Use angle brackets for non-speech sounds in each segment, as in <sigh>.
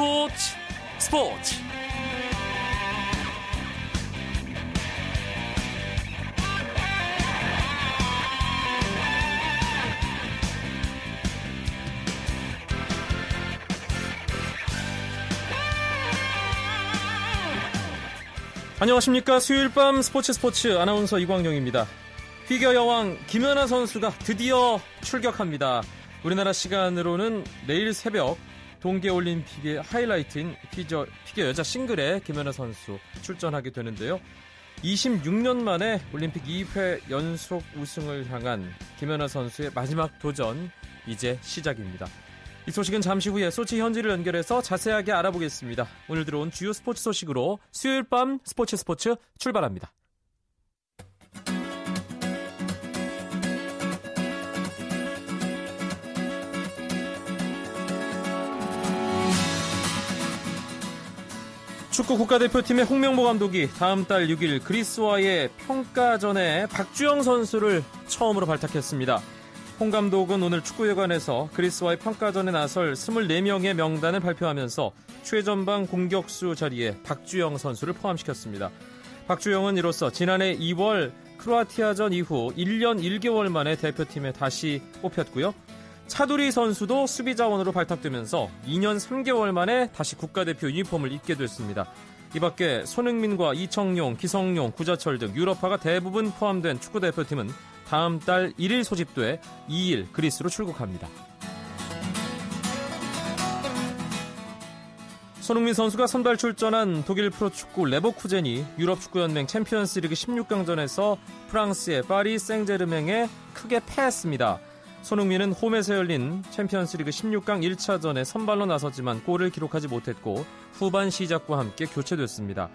스포츠 스포츠. 안녕하십니까. 수요일 밤 스포츠 스포츠 아나운서 이광용입니다. 피겨 여왕 김연아 선수가 드디어 출격합니다. 우리나라 시간으로는 내일 새벽 동계올림픽의 하이라이트인 피겨, 피겨 여자 싱글에 김연아 선수 출전하게 되는데요. 26년 만에 올림픽 2회 연속 우승을 향한 김연아 선수의 마지막 도전 이제 시작입니다. 이 소식은 잠시 후에 소치 현지를 연결해서 자세하게 알아보겠습니다. 오늘 들어온 주요 스포츠 소식으로 수요일 밤 스포츠 스포츠 출발합니다. 축구 국가대표팀의 홍명보 감독이 다음 달 6일 그리스와의 평가전에 박주영 선수를 처음으로 발탁했습니다. 홍 감독은 오늘 축구회관에서 그리스와의 평가전에 나설 24명의 명단을 발표하면서 최전방 공격수 자리에 박주영 선수를 포함시켰습니다. 박주영은 이로써 지난해 2월 크로아티아전 이후 1년 1개월 만에 대표팀에 다시 뽑혔고요. 차두리 선수도 수비 자원으로 발탁되면서 2년 3개월 만에 다시 국가대표 유니폼을 입게 됐습니다. 이 밖에 손흥민과 이청용, 기성용, 구자철 등 유럽파가 대부분 포함된 축구대표팀은 다음 달 1일 소집돼 2일 그리스로 출국합니다. 손흥민 선수가 선발 출전한 독일 프로축구 레버쿠젠이 유럽축구연맹 챔피언스리그 16강전에서 프랑스의 파리 생제르맹에 크게 패했습니다. 손흥민은 홈에서 열린 챔피언스리그 16강 1차전에 선발로 나섰지만 골을 기록하지 못했고 후반 시작과 함께 교체됐습니다.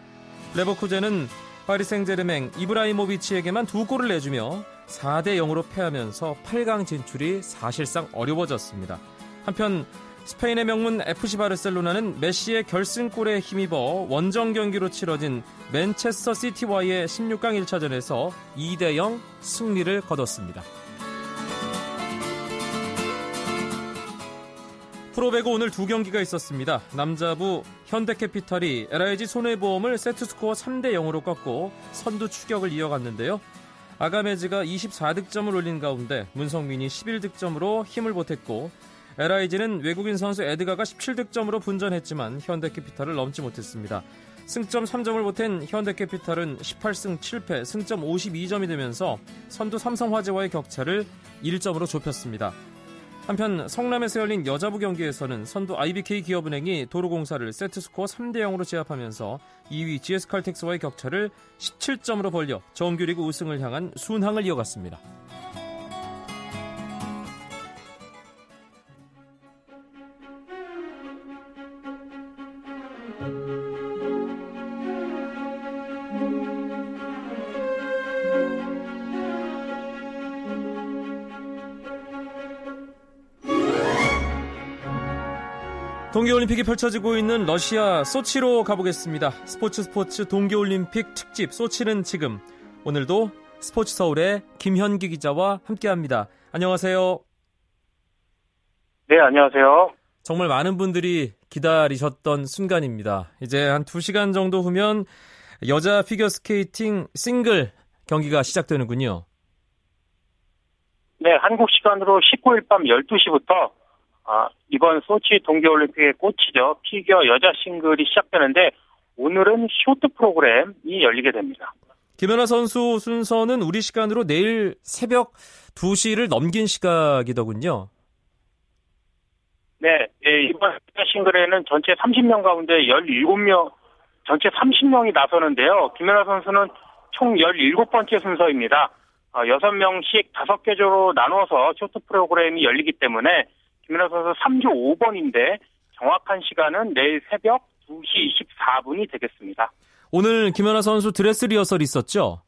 레버쿠젠은 파리 생제르맹 이브라이모비치에게만 두 골을 내주며 4대 0으로 패하면서 8강 진출이 사실상 어려워졌습니다. 한편 스페인의 명문 FC 바르셀로나는 메시의 결승골에 힘입어 원정 경기로 치러진 맨체스터 시티와의 16강 1차전에서 2대 0 승리를 거뒀습니다. 프로배구 오늘 두 경기가 있었습니다. 남자부 현대캐피탈이 LIG 손해보험을 세트스코어 3대 0으로 꺾고 선두 추격을 이어갔는데요. 아가메즈가 24득점을 올린 가운데 문성민이 11득점으로 힘을 보탰고 LIG는 외국인 선수 에드가가 17득점으로 분전했지만 현대캐피탈을 넘지 못했습니다. 승점 3점을 보탠 현대캐피탈은 18승 7패, 승점 52점이 되면서 선두 삼성화재와의 격차를 1점으로 좁혔습니다. 한편 성남에서 열린 여자부 경기에서는 선두 IBK 기업은행이 도로공사를 세트스코어 3대 0으로 제압하면서 2위 GS칼텍스와의 격차를 17점으로 벌려 정규리그 우승을 향한 순항을 이어갔습니다. 동계올림픽이 펼쳐지고 있는 러시아 소치로 가보겠습니다. 스포츠 스포츠 동계올림픽 특집 소치는 지금 오늘도 스포츠 서울의 김현기 기자와 함께합니다. 안녕하세요. 네, 안녕하세요. 정말 많은 분들이 기다리셨던 순간입니다. 이제 한 2시간 정도 후면 여자 피겨스케이팅 싱글 경기가 시작되는군요. 네, 한국 시간으로 19일 밤 12시부터 아, 이번 소치 동계올림픽의 꽃이죠. 피겨 여자 싱글이 시작되는데 오늘은 쇼트 프로그램이 열리게 됩니다. 김연아 선수 순서는 우리 시간으로 내일 새벽 2시를 넘긴 시각이더군요. 네, 예, 이번 싱글에는 전체 30명 가운데 17명, 전체 30명이 나서는데요. 김연아 선수는 총 17번째 순서입니다. 6명씩 어, 5개 조로 나눠서 쇼트 프로그램이 열리기 때문에 김연아 선수 3조 5번인데 정확한 시간은 내일 새벽 2시 24분이 되겠습니다. 오늘 김연아 선수 드레스 리허설 있었죠?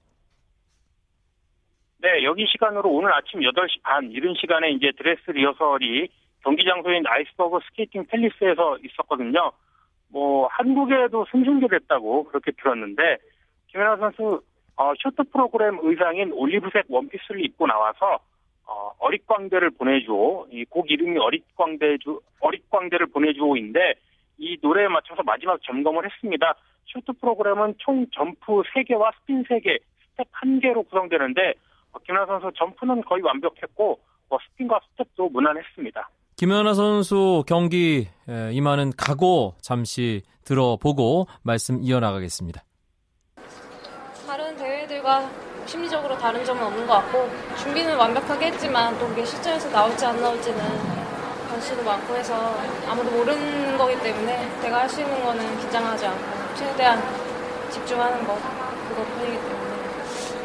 네, 여기 시간으로 오늘 아침 8시 반 이른 시간에 이제 드레스 리허설이 경기 장소인 아이스버그 스케이팅 팰리스에서 있었거든요. 뭐 한국에도 생중계했다고 그렇게 들었는데 김연아 선수 어, 쇼트 프로그램 의상인 올리브색 원피스를 입고 나와서 어, 어릿광대를 보내주오. 이 곡 이름이 어릿광대주, 어릿광대를 보내주오인데, 이 노래에 맞춰서 마지막 점검을 했습니다. 쇼트 프로그램은 총 점프 3개와 스핀 3개, 스텝 1개로 구성되는데 어, 김연아 선수 점프는 거의 완벽했고 뭐 스핀과 스텝도 무난했습니다. 김연아 선수 경기 임하는 각오 잠시 들어보고 말씀 이어나가겠습니다. 다른 대회들과 심리적으로 다른 점은 없는 것 같고 준비는 완벽하게 했지만 또 그게 실전에서 나올지 안 나올지는 변수도 많고 해서 아무도 모르는 거기 때문에 제가 할 수 있는 거는 긴장하지 않고 최대한 집중하는 것 그것뿐이기 때문에.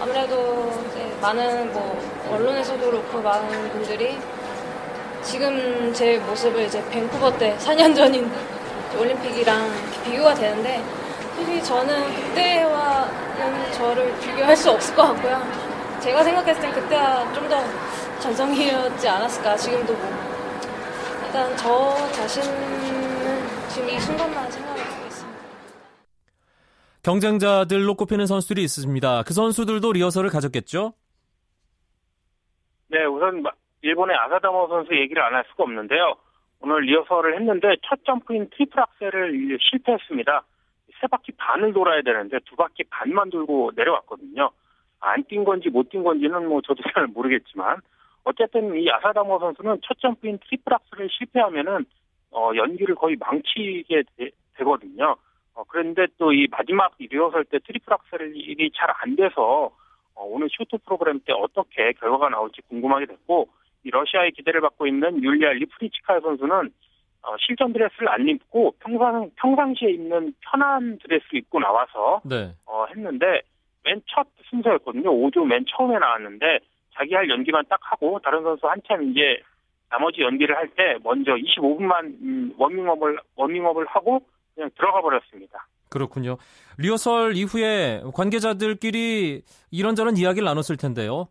아무래도 많은 뭐 언론에서도 그렇고 많은 분들이 지금 제 모습을 이제 밴쿠버 때 <laughs> 4년 전인 올림픽이랑 비교가 되는데 솔직히 저는 그때와는 저를 비교할 수 없을 것 같고요. 제가 생각했을 땐 그때가 좀 더 전성기였지 않았을까. 지금도 뭐 일단 저 자신은 지금 이 순간만 생각하고 있습니다. 경쟁자들로 꼽히는 선수들이 있습니다. 그 선수들도 리허설을 가졌겠죠? 네, 우선 일본의 아사다모 선수 얘기를 안 할 수가 없는데요. 오늘 리허설을 했는데 첫 점프인 트리플 악셀을 실패했습니다. 세 바퀴 반을 돌아야 되는데 두 바퀴 반만 돌고 내려왔거든요. 안 뛴 건지 못 뛴 건지는 뭐 저도 <laughs> 잘 모르겠지만 어쨌든 이 아사다 마오 선수는 첫 점프인 트리플 악셀을 실패하면은 어, 연기를 거의 망치게 되, 거든요 어, 그런데 또 이 마지막 리허설 때 트리플 악셀이 잘 안 돼서 어, 오늘 쇼트 프로그램 때 어떻게 결과가 나올지 궁금하게 됐고 이 러시아의 기대를 받고 있는 율리아 리프니츠카야 선수는 어, 실전 드레스를 안 입고 평상 평상시에 입는 편한 드레스를 입고 나와서 네. 어, 했는데 맨 첫 순서였거든요. 5조 맨 처음에 나왔는데 자기 할 연기만 딱 하고 다른 선수 한참 이제 나머지 연기를 할 때 먼저 25분만 음, 워밍업을 워밍업을 하고 그냥 들어가 버렸습니다. 그렇군요. 리허설 이후에 관계자들끼리 이런저런 이야기를 나눴을 텐데요.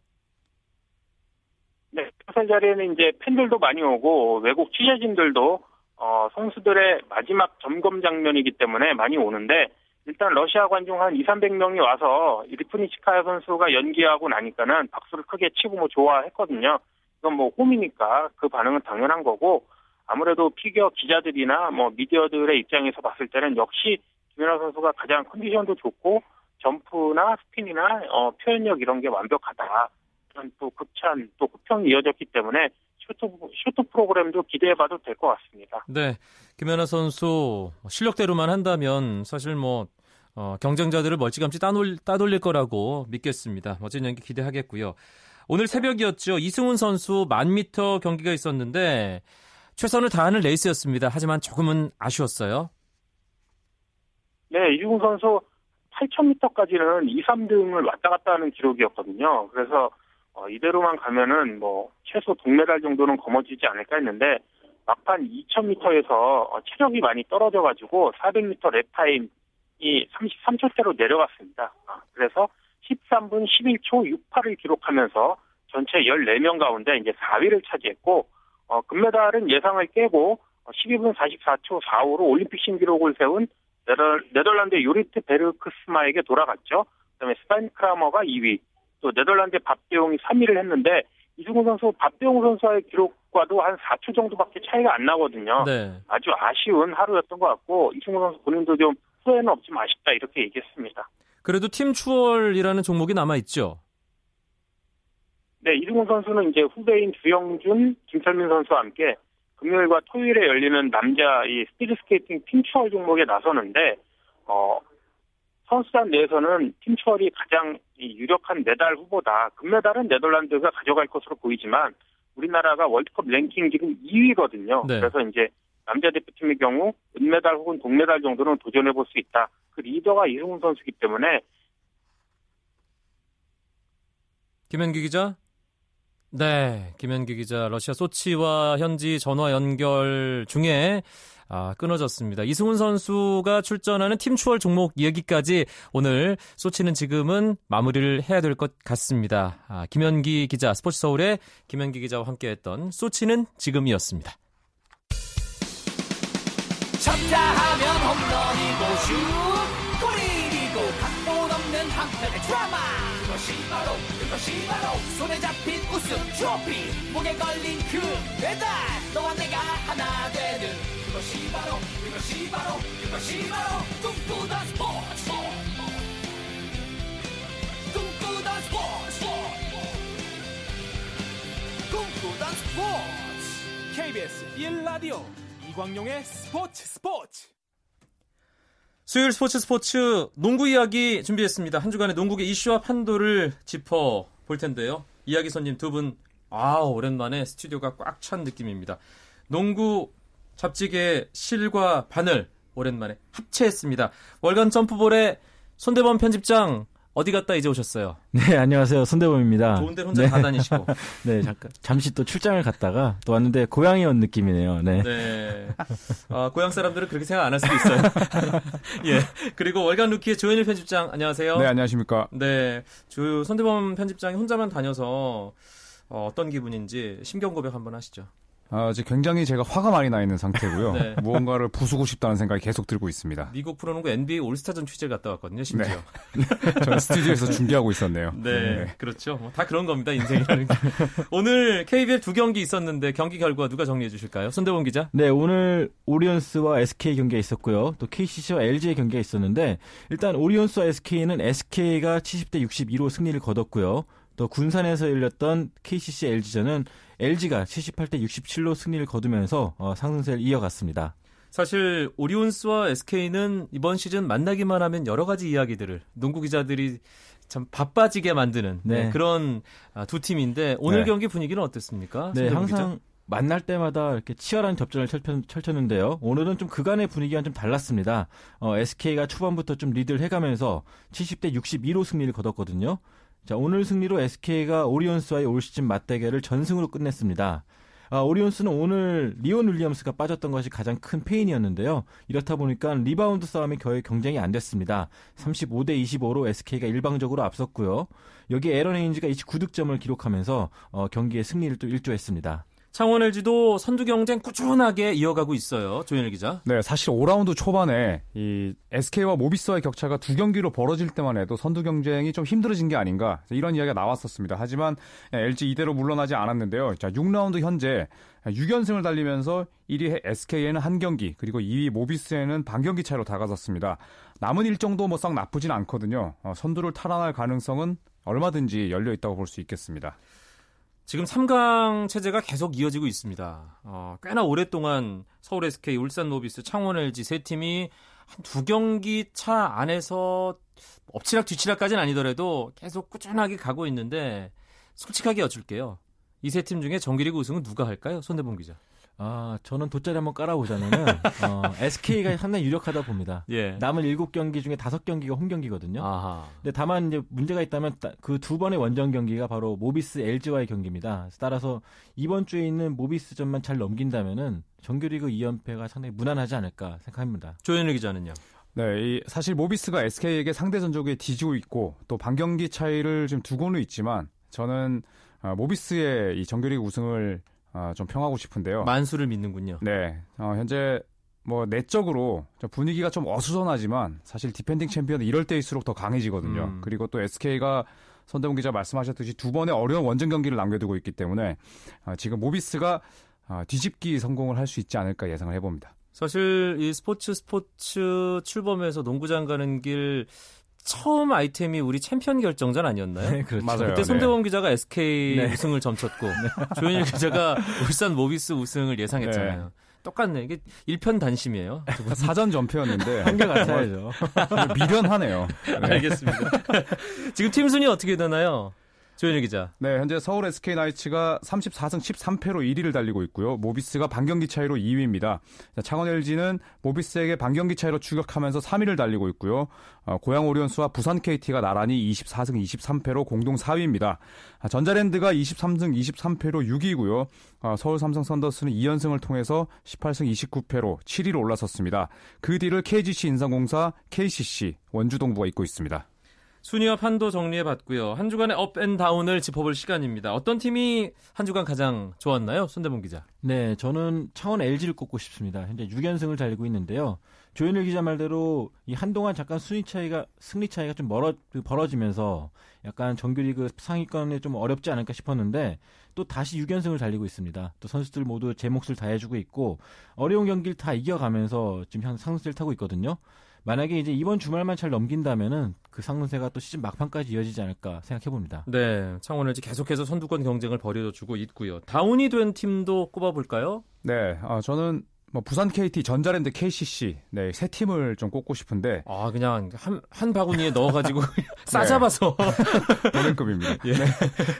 네, 리허설 자리에는 이제 팬들도 많이 오고 외국 취재진들도 어, 선수들의 마지막 점검 장면이기 때문에 많이 오는데 일단 러시아 관중 한 2, 300명이 와서 리프니치카야 선수가 연기하고 나니까는 박수를 크게 치고 뭐 좋아했거든요. 이건 뭐 홈이니까 그 반응은 당연한 거고 아무래도 피겨 기자들이나 뭐 미디어들의 입장에서 봤을 때는 역시 김연아 선수가 가장 컨디션도 좋고 점프나 스핀이나 어, 표현력 이런 게 완벽하다. 또 극찬 또 호평이 이어졌기 때문에 쇼트, 쇼트 프로그램도 기대해봐도 될 것 같습니다. 네, 김연아 선수 실력대로만 한다면 사실 뭐 어, 경쟁자들을 멀찌감치 따돌, 따돌릴 거라고 믿겠습니다. 멋진 연기 기대하겠고요. 오늘 새벽이었죠. 이승훈 선수 만 미터 경기가 있었는데 최선을 다하는 레이스였습니다. 하지만 조금은 아쉬웠어요. 네, 이승훈 선수 8,000m까지는 2, 3등을 왔다 갔다 하는 기록이었거든요. 그래서 어, 이대로만 가면은 뭐 최소 동메달 정도는 거머쥐지 않을까 했는데 막판 2000m에서 어, 체력이 많이 떨어져가지고 400m 랩타임이 33초대로 내려갔습니다. 아, 그래서 13분 11초 68을 기록하면서 전체 14명 가운데 이제 4위를 차지했고 어, 금메달은 예상을 깨고 12분 44초 4호로 올림픽 신기록을 세운 네덜, 네덜란드 요리트 베르그스마에게 돌아갔죠. 그다음에 스벤 크라머가 2위, 또 네덜란드 밥 데용이 3위를 했는데 이승훈 선수 밥 데용 선수와의 기록과도 한 4초 정도밖에 차이가 안 나거든요. 네. 아주 아쉬운 하루였던 것 같고 이승훈 선수 본인도 좀 후회는 없지만 아쉽다 이렇게 얘기했습니다. 그래도 팀 추월이라는 종목이 남아 있죠. 네, 이승훈 선수는 이제 후배인 주형준, 김철민 선수와 함께 금요일과 토요일에 열리는 남자 이 스피드 스케이팅 팀 추월 종목에 나서는데 어 선수단 내에서는 팀 추월이 가장 유력한 메달 후보다. 금메달은 네덜란드가 가져갈 것으로 보이지만 우리나라가 월드컵 랭킹 지금 2위거든요. 네. 그래서 이제 남자 대표팀의 경우 은메달 혹은 동메달 정도는 도전해 볼 수 있다. 그 리더가 이승훈 선수이기 때문에 김현기 기자. 네, 김현기 기자 러시아 소치와 현지 전화 연결 중에 아, 끊어졌습니다. 이승훈 선수가 출전하는 팀 추월 종목 이야기까지 오늘 소치는 지금은 마무리를 해야 될 것 같습니다. 아, 김현기 기자, 스포츠 서울의 김현기 기자와 함께했던 소치는 지금이었습니다. 쳤다 하면 홈런이고 슛 골이고 각본 없는 한편의 드라마 그것이 바로 그것이 바로 손에 잡힌 우승 트로피 목에 걸린 그 배달 너와 내가 하나 바로 그것이 바로 그것이 바로 꿈꾸던 스포츠 꿈꾸던 스포츠 꿈꾸던 스포츠 KBS 1라디오 이광용의 스포츠 스포츠 수요일 스포츠 스포츠 농구 이야기 준비했습니다. 한 주간의 농구계 이슈와 판도를 짚어 볼 텐데요. 이야기 손님 두 분, 아 오랜만에 스튜디오가 꽉 찬 느낌입니다. 농구 잡지계 실과 바늘 오랜만에 합체했습니다. 월간 점프볼의 손대범 편집장 어디 갔다 이제 오셨어요? <laughs> 네, 안녕하세요. 손대범입니다. 좋은 데 혼자 네. 다 다니시고. <laughs> 네, 잠깐 잠시 또 출장을 갔다가 또 왔는데 고향이 온 느낌이네요. 네. 네. 아, 고향 사람들은 그렇게 생각 안 할 수도 있어요. <laughs> 예. 그리고 월간 루키의 조현일 편집장 안녕하세요. 네, 안녕하십니까. 네, 주 손대범 편집장이 혼자만 다녀서 어, 어떤 기분인지 심경 고백 한번 하시죠. 아, 지금 굉장히 제가 화가 많이 나 있는 상태고요. <laughs> 네. 무언가를 부수고 싶다는 생각이 계속 들고 있습니다. 미국 프로농구 NBA 올스타전 취재를 갔다 왔거든요, 심지어. <laughs> 저는 스튜디오에서 준비하고 있었네요. <laughs> 네, 그렇죠. 뭐 다 그런 겁니다, 인생이라는 게. 오늘 KBL 두 경기 있었는데 경기 결과 누가 정리해 주실까요? 손대범 기자. 네, 오늘 오리온스와 SK 경기가 있었고요. 또 KCC와 LG의 경기가 있었는데 일단 오리온스와 SK는 SK가 70대 62로 승리를 거뒀고요. 또 군산에서 열렸던 KCC LG전은 LG가 78대 67로 승리를 거두면서 어, 상승세를 이어갔습니다. 사실 오리온스와 SK는 이번 시즌 만나기만 하면 여러 가지 이야기들을 농구 기자들이 참 바빠지게 만드는 네, 네. 그런 아, 두 팀인데 오늘 네. 경기 분위기는 어땠습니까? 네, 손대범 기자? 항상 만날 때마다 이렇게 치열한 접전을 펼쳤, 펼쳤 는데요. 오늘은 좀 그간의 분위기가 좀 달랐습니다. 어, SK가 초반부터 좀 리드를 해가면서 70대 62로 승리를 거뒀거든요. 자, 오늘 승리로 SK가 오리온스와의 올 시즌 맞대결을 전승으로 끝냈습니다. 아, 오리온스는 오늘 리온 윌리엄스가 빠졌던 것이 가장 큰 패인이었는데요. 이렇다 보니까 리바운드 싸움이 거의 경쟁이 안 됐습니다. 35대 25로 SK가 일방적으로 앞섰고요. 여기 에런 헤인즈가 29득점을 기록하면서 어, 경기의 승리를 또 일조했습니다. 창원 LG도 선두 경쟁 꾸준하게 이어가고 있어요. 조현일 기자. 네, 사실 5라운드 초반에 이 SK와 모비스와의 격차가 두 경기로 벌어질 때만 해도 선두 경쟁이 좀 힘들어진 게 아닌가 이런 이야기가 나왔었습니다. 하지만 LG 이대로 물러나지 않았는데요. 자, 6라운드 현재 6연승을 달리면서 1위 SK에는 한 경기, 그리고 2위 모비스에는 반 경기 차이로 다가섰습니다. 남은 일정도 뭐 썩 나쁘진 않거든요. 어, 선두를 탈환할 가능성은 얼마든지 열려 있다고 볼 수 있겠습니다. 지금 3강 체제가 계속 이어지고 있습니다. 어, 꽤나 오랫동안 서울 SK, 울산 노비스, 창원 LG 세 팀이 한 두 경기 차 안에서 엎치락 뒤치락까지는 아니더라도 계속 꾸준하게 가고 있는데 솔직하게 여쭐게요. 이 세 팀 중에 정규리그 우승은 누가 할까요? 손대범 기자. 아, 저는 돗자리 한번 깔아보자면은 어, SK가 상당히 유력하다 봅니다. 예. 남은 7경기 중에 5경기가 홈 경기거든요. 아하. 근데 다만 이제 문제가 있다면 그 두 번의 원정 경기가 바로 모비스 LG와의 경기입니다. 따라서 이번 주에 있는 모비스전만 잘 넘긴다면은 정규리그 2연패가 상당히 무난하지 않을까 생각합니다. 조현일 기자는요. 네, 이 사실 모비스가 SK에게 상대 전적에 뒤지고 있고 또 반경기 차이를 좀 두고는 있지만 저는 어, 모비스의 이 정규리그 우승을 어, 좀 택하고 싶은데요. 만수를 믿는군요. 네, 어, 현재 뭐 내적으로 좀 분위기가 좀 어수선하지만 사실 디펜딩 챔피언은 이럴 때일수록 더 강해지거든요. 음. 그리고 또 SK가 선대웅 기자 말씀하셨듯이 두 번의 어려운 원정 경기를 남겨두고 있기 때문에 어, 지금 모비스가 어, 뒤집기 성공을 할 수 있지 않을까 예상을 해봅니다. 사실 이 스포츠 스포츠 출범해서 농구장 가는 길 처음 아이템이 우리 챔피언 결정전 아니었나요? 네, 그렇죠. 맞아요. 그때 네. 손대범 기자가 SK 네. 우승을 점쳤고 <laughs> 조현일 기자가 울산 모비스 우승을 예상했잖아요. 똑같네. 이게 일편 단심이에요. <laughs> 사전 전패였는데 한결 같아야죠. 미련하네요. 네. 알겠습니다. <laughs> 지금 팀 순위 어떻게 되나요? 조현일 기자. 네, 현재 서울 SK 나이츠가 34승 13패로 1위를 달리고 있고요. 모비스가 반경기 차이로 2위입니다. 창원 LG는 모비스에게 반경기 차이로 추격하면서 3위를 달리고 있고요. 어, 고양 오리온스와 부산 KT가 나란히 24승 23패로 공동 4위입니다. 아, 전자랜드가 23승 23패로 6위고요. 어, 서울 삼성 선더스는 2연승을 통해서 18승 29패로 7위로 올라섰습니다. 그 뒤를 KGC 인삼공사, KCC, 원주동부가 잇고 있습니다. 순위와 판도 정리해 봤고요. 한 주간의 up and down을 짚어볼 시간입니다. 어떤 팀이 한 주간 가장 좋았나요? 손대범 기자. 네, 저는 창원 LG를 꼽고 싶습니다. 현재 6연승을 달리고 있는데요. 조현일 기자 말대로 이 한동안 잠깐 순위 차이가 승리 차이가 좀 멀어 그 벌어지면서 약간 정규리그 상위권에 좀 어렵지 않을까 싶었는데 또 다시 6연승을 달리고 있습니다. 또 선수들 모두 제 몫을 다해주고 있고 어려운 경기를 다 이겨가면서 지금 현 상승세를 타고 있거든요. 만약에 이제 이번 주말만 잘 넘긴다면은 그 상승세가 또 시즌 막판까지 이어지지 않을까 생각해 봅니다. 네, 창원 LG 계속해서 선두권 경쟁을 벌여주고 있고요. 다운이 된 팀도 꼽아볼까요? 네, 아, 저는 뭐 부산 KT, 전자랜드 KCC 네, 세 팀을 좀 꼽고 싶은데 아 그냥 한, 한 바구니에 넣어가지고 <laughs> <laughs> 싸잡아서 <laughs> 동행급입니다. 예. 네.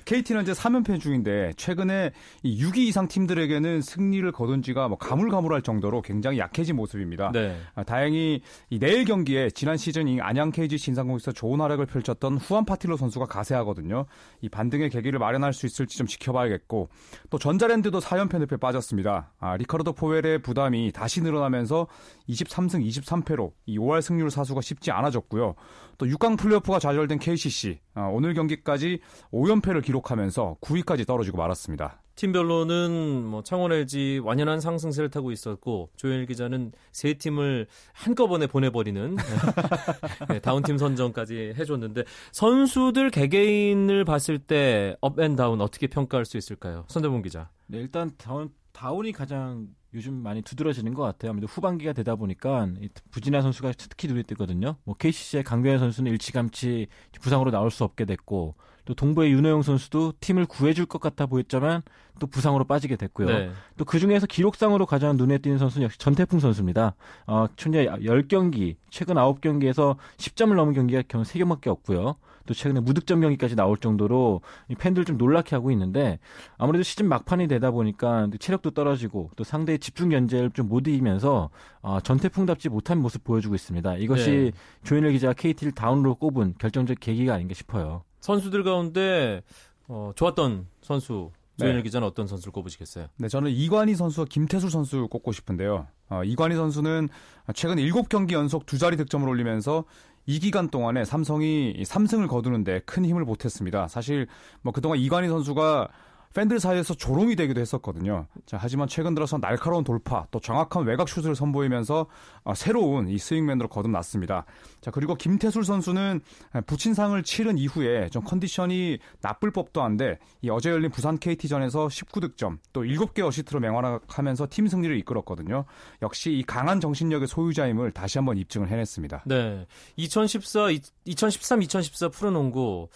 KT는 이제 3연패 중인데 최근에 이 6위 이상 팀들에게는 승리를 거둔 지가 뭐 가물가물할 정도로 굉장히 약해진 모습입니다. 네. 아, 다행히 이 내일 경기에 지난 시즌 이 안양 KG 신상공에서 좋은 활약을 펼쳤던 후안 파틸로 선수가 가세하거든요. 이 반등의 계기를 마련할 수 있을지 좀 지켜봐야겠고 또 전자랜드도 4연패 늪에 빠졌습니다. 아, 리카르도 포웰의 부담 부담이 다시 늘어나면서 23승 23패로 이 5할 승률 사수가 쉽지 않아졌고요. 또 6강 플레이오프가 좌절된 KCC 아, 오늘 경기까지 5연패를 기록하면서 9위까지 떨어지고 말았습니다. 팀별로는 뭐 창원 LG 완연한 상승세를 타고 있었고 조현일 기자는 세 팀을 한꺼번에 보내버리는 <laughs> 네, 다운팀 선정까지 해줬는데 선수들 개개인을 봤을 때 up and down 어떻게 평가할 수 있을까요? 손대범 기자. 네, 일단 다운 다운이 가장 요즘 많이 두드러지는 것 같아요. 아무래도 후반기가 되다 보니까 부진한 선수가 특히 눈에 띄거든요. 뭐 KCC의 강병현 선수는 일찌감치 부상으로 나올 수 없게 됐고 또 동부의 윤호영 선수도 팀을 구해줄 것 같아 보였지만 또 부상으로 빠지게 됐고요. 네. 또그 중에서 기록상으로 가장 눈에 띄는 선수는 역시 전태풍 선수입니다. 어, 현재 10경기, 최근 9경기에서 10점을 넘은 경기가 겨우 3경밖에 없고요. 또 최근에 무득점 경기까지 나올 정도로 팬들 좀 놀라게 하고 있는데 아무래도 시즌 막판이 되다 보니까 체력도 떨어지고 또 상대의 집중 견제를 좀 못 이기면서 어, 전태풍답지 못한 모습 보여주고 있습니다. 이것이 네. 조현일 기자가 KT를 다운으로 꼽은 결정적 계기가 아닌가 싶어요. 선수들 가운데 어, 좋았던 선수 조현일 네. 기자는 어떤 선수를 꼽으시겠어요? 네, 저는 이관희 선수와 김태수 선수 꼽고 싶은데요. 어, 이관희 선수는 최근 7경기 연속 두 자리 득점을 올리면서 이 기간 동안에 삼성이 3승을 거두는데 큰 힘을 보탰습니다. 사실 뭐 그동안 이관희 선수가 팬들 사이에서 조롱이 되기도 했었거든요. 자, 하지만 최근 들어서 날카로운 돌파, 또 정확한 외곽 슛을 선보이면서 어, 새로운 이 스윙맨으로 거듭났습니다. 자, 그리고 김태술 선수는 부친상을 치른 이후에 좀 컨디션이 나쁠 법도 한데 이 어제 열린 부산 KT전에서 19득점, 또 7개 어시트로 맹활약하면서 팀 승리를 이끌었거든요. 역시 이 강한 정신력의 소유자임을 다시 한번 입증을 해냈습니다. 네. 2014, 2013, 2014 프로농구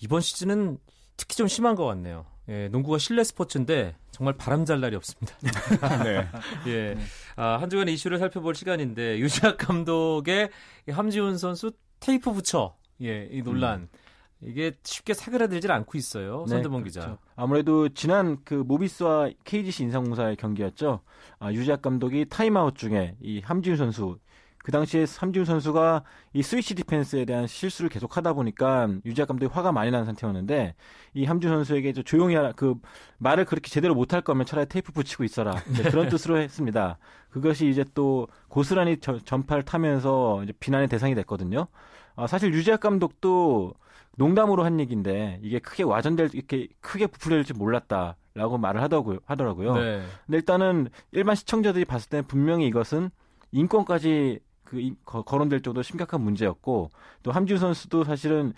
이번 시즌은 특히 좀 심한 것 같네요. 예, 농구가 실내 스포츠인데 정말 바람 잘 날이 없습니다. <laughs> 네. <laughs> 예. 아, 한 주간의 이슈를 살펴볼 시간인데 유재학 감독의 함지훈 선수 테이프 붙여 예, 이 논란. 음. 이게 쉽게 사그라들질 않고 있어요. 네, 손대범 기자. 그렇죠. 아무래도 지난 그 모비스와 KGC 인삼공사의 경기였죠. 아, 유재학 감독이 타임아웃 중에 이 함지훈 선수 그 당시에 함지훈 선수가 이 스위치 디펜스에 대한 실수를 계속 하다 보니까 유재학 감독이 화가 많이 난 상태였는데 이 함지훈 선수에게 조용히 하라 그 말을 그렇게 제대로 못할 거면 차라리 테이프 붙이고 있어라 그런 뜻으로 했습니다. 그것이 이제 또 고스란히 저, 전파를 타면서 이제 비난의 대상이 됐거든요. 아, 사실 유지학 감독도 농담으로 한 얘기인데 이게 크게 와전될 이렇게 크게 부풀려질지 몰랐다 라고 말을 하더라고요. 하더라고요. 네. 근데 일단은 일반 시청자들이 봤을 때는 분명히 이것은 인권까지 그 거론될 정도로 심각한 문제였고 또 함지우 선수도 사실은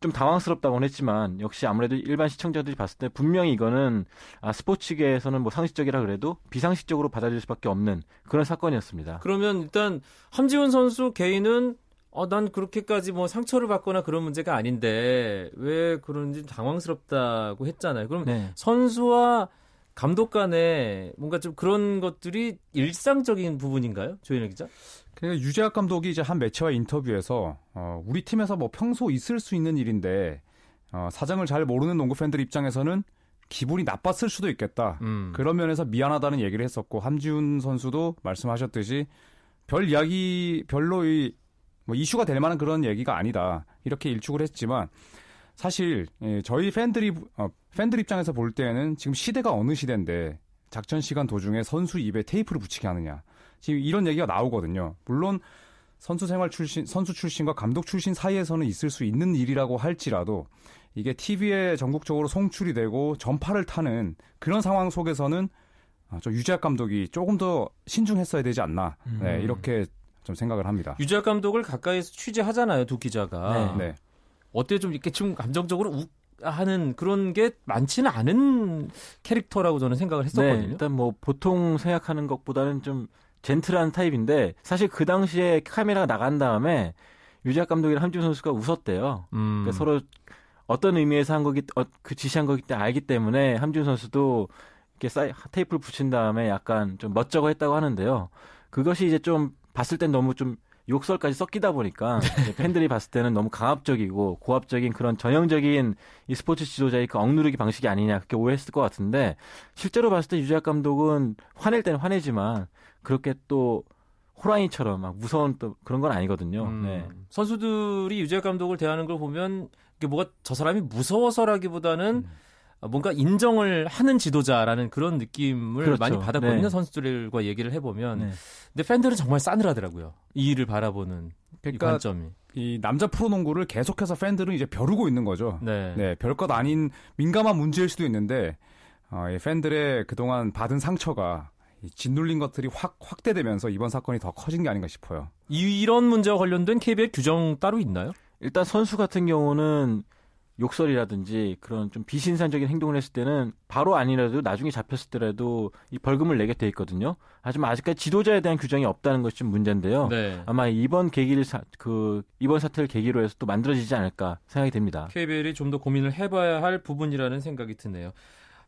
좀 당황스럽다고는 했지만 역시 아무래도 일반 시청자들이 봤을 때 분명히 이거는 아 스포츠계에서는 뭐 상식적이라 그래도 비상식적으로 받아들일 수밖에 없는 그런 사건이었습니다. 그러면 일단 함지훈 선수 개인은 어, 난 그렇게까지 뭐 상처를 받거나 그런 문제가 아닌데 왜 그런지 당황스럽다고 했잖아요. 그럼 네. 선수와 감독 간에 뭔가 좀 그런 것들이 일상적인 부분인가요? 조현일 기자? 그러니까 유재학 감독이 이제 한 매체와 인터뷰에서 어, 우리 팀에서 뭐 평소 있을 수 있는 일인데 어, 사정을 잘 모르는 농구 팬들 입장에서는 기분이 나빴을 수도 있겠다. 음. 그런 면에서 미안하다는 얘기를 했었고 함지훈 선수도 말씀하셨듯이 별 이야기 별로 이, 뭐 이슈가 될 만한 그런 얘기가 아니다. 이렇게 일축을 했지만 사실 예, 저희 팬들이 어, 팬들 입장에서 볼 때는 지금 시대가 어느 시대인데 작전 시간 도중에 선수 입에 테이프를 붙이게 하느냐. 지금 이런 얘기가 나오거든요. 물론 선수 생활 출신, 선수 출신과 감독 출신 사이에서는 있을 수 있는 일이라고 할지라도 이게 TV에 전국적으로 송출이 되고 전파를 타는 그런 상황 속에서는 아, 저 유재학 감독이 조금 더 신중했어야 되지 않나 음. 네, 이렇게 좀 생각을 합니다. 유재학 감독을 가까이서 취재하잖아요, 두 기자가. 네. 어때 좀 이렇게 좀 감정적으로 욱 하는 그런 게 많지는 않은 캐릭터라고 저는 생각을 네, 했었거든요. 일단 뭐 보통 생각하는 것보다는 좀 젠틀한 타입인데 사실 그 당시에 카메라가 나간 다음에 유재학 감독이랑 함준 선수가 웃었대요. 음. 그러니까 서로 어떤 의미에서 한 거기 어, 그 지시한 거기 때문에 알기 때문에 함준 선수도 이렇게 사이, 테이프를 붙인 다음에 약간 좀 멋쩍어 했다고 하는데요. 그것이 이제 좀 봤을 땐 너무 좀 욕설까지 섞이다 보니까 <laughs> 팬들이 봤을 때는 너무 강압적이고 고압적인 그런 전형적인 이 스포츠 지도자의 그 억누르기 방식이 아니냐 그렇게 오해했을 것 같은데 실제로 봤을 때 유재학 감독은 화낼 때는 화내지만 그렇게 또 호랑이처럼 막 무서운 또 그런 건 아니거든요. 음, 네. 선수들이 유재학 감독을 대하는 걸 보면 이게 뭐가 저 사람이 무서워서라기보다는 음. 뭔가 인정을 하는 지도자라는 그런 느낌을 그렇죠. 많이 받았거든요. 네. 선수들과 얘기를 해보면. 네. 근데 팬들은 정말 싸늘하더라고요. 이 일을 바라보는 이 그러니까 관점이. 이 남자 프로농구를 계속해서 팬들은 이제 벼르고 있는 거죠. 네. 네, 별것 아닌 민감한 문제일 수도 있는데 어, 이 팬들의 그동안 받은 상처가 이 짓눌린 것들이 확 확대되면서 이번 사건이 더 커진 게 아닌가 싶어요. 이- 이런 문제와 관련된 KBL 규정 따로 있나요? 일단 선수 같은 경우는 욕설이라든지 그런 좀 비신산적인 행동을 했을 때는 바로 아니라도 나중에 잡혔을 때라도 이 벌금을 내게 돼 있거든요. 하지만 아직까지 지도자에 대한 규정이 없다는 것이 좀 문제인데요. 네. 아마 이번 계기를 사, 그 이번 사태를 계기로 해서 또 만들어지지 않을까 생각이 됩니다. KBL이 좀 더 고민을 해봐야 할 부분이라는 생각이 드네요.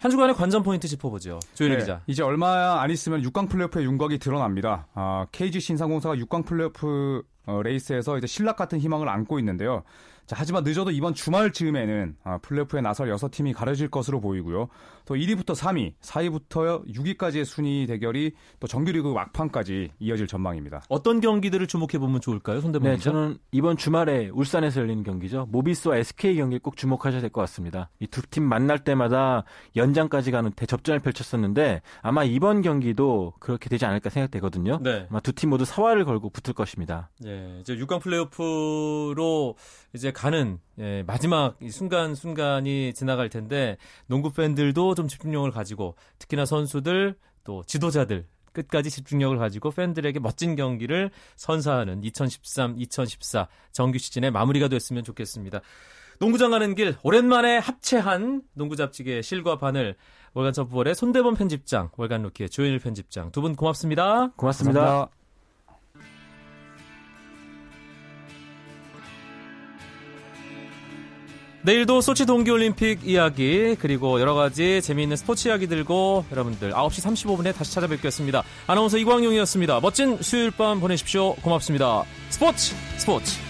한 주간의 관전 포인트 짚어보죠. 조현일 네, 기자. 이제 얼마 안 있으면 6강 플레이오프의 윤곽이 드러납니다. 아, KGC 인삼공사가 6강 플레이오프 어, 레이스에서 이제 실낱 같은 희망을 안고 있는데요. 자, 하지만 늦어도 이번 주말 즈음에는 아, 플레이오프에 나설 6팀이 가려질 것으로 보이고요. 또 1위부터 3위, 4위부터 6위까지의 순위 대결이 또 정규리그 막판까지 이어질 전망입니다. 어떤 경기들을 주목해 보면 좋을까요? 손대범 네, 기자. 저는 이번 주말에 울산에서 열리는 경기죠. 모비스와 SK 경기 꼭 주목하셔야 될 것 같습니다. 이 두 팀 만날 때마다 연장까지 가는 대접전을 펼쳤었는데 아마 이번 경기도 그렇게 되지 않을까 생각되거든요. 네. 아마 두 팀 모두 사활을 걸고 붙을 것입니다. 예, 이제 6강 플레이오프로 이제 가는 예, 마지막 이 순간 순간이 지나갈 텐데 농구 팬들도 좀 집중력을 가지고 특히나 선수들 또 지도자들 끝까지 집중력을 가지고 팬들에게 멋진 경기를 선사하는 2013-2014 정규 시즌의 마무리가 됐으면 좋겠습니다. 농구장 가는 길 오랜만에 합체한 농구 잡지계 실과 바늘 월간 점프볼의 손대범 편집장, 월간 루키의 조현일 편집장 두 분 고맙습니다. 고맙습니다. 감사합니다. 내일도 소치 동계올림픽 이야기 그리고 여러 가지 재미있는 스포츠 이야기 들고 여러분들 9시 35분에 다시 찾아뵙겠습니다. 아나운서 이광용이었습니다. 멋진 수요일 밤 보내십시오. 고맙습니다. 스포츠 스포츠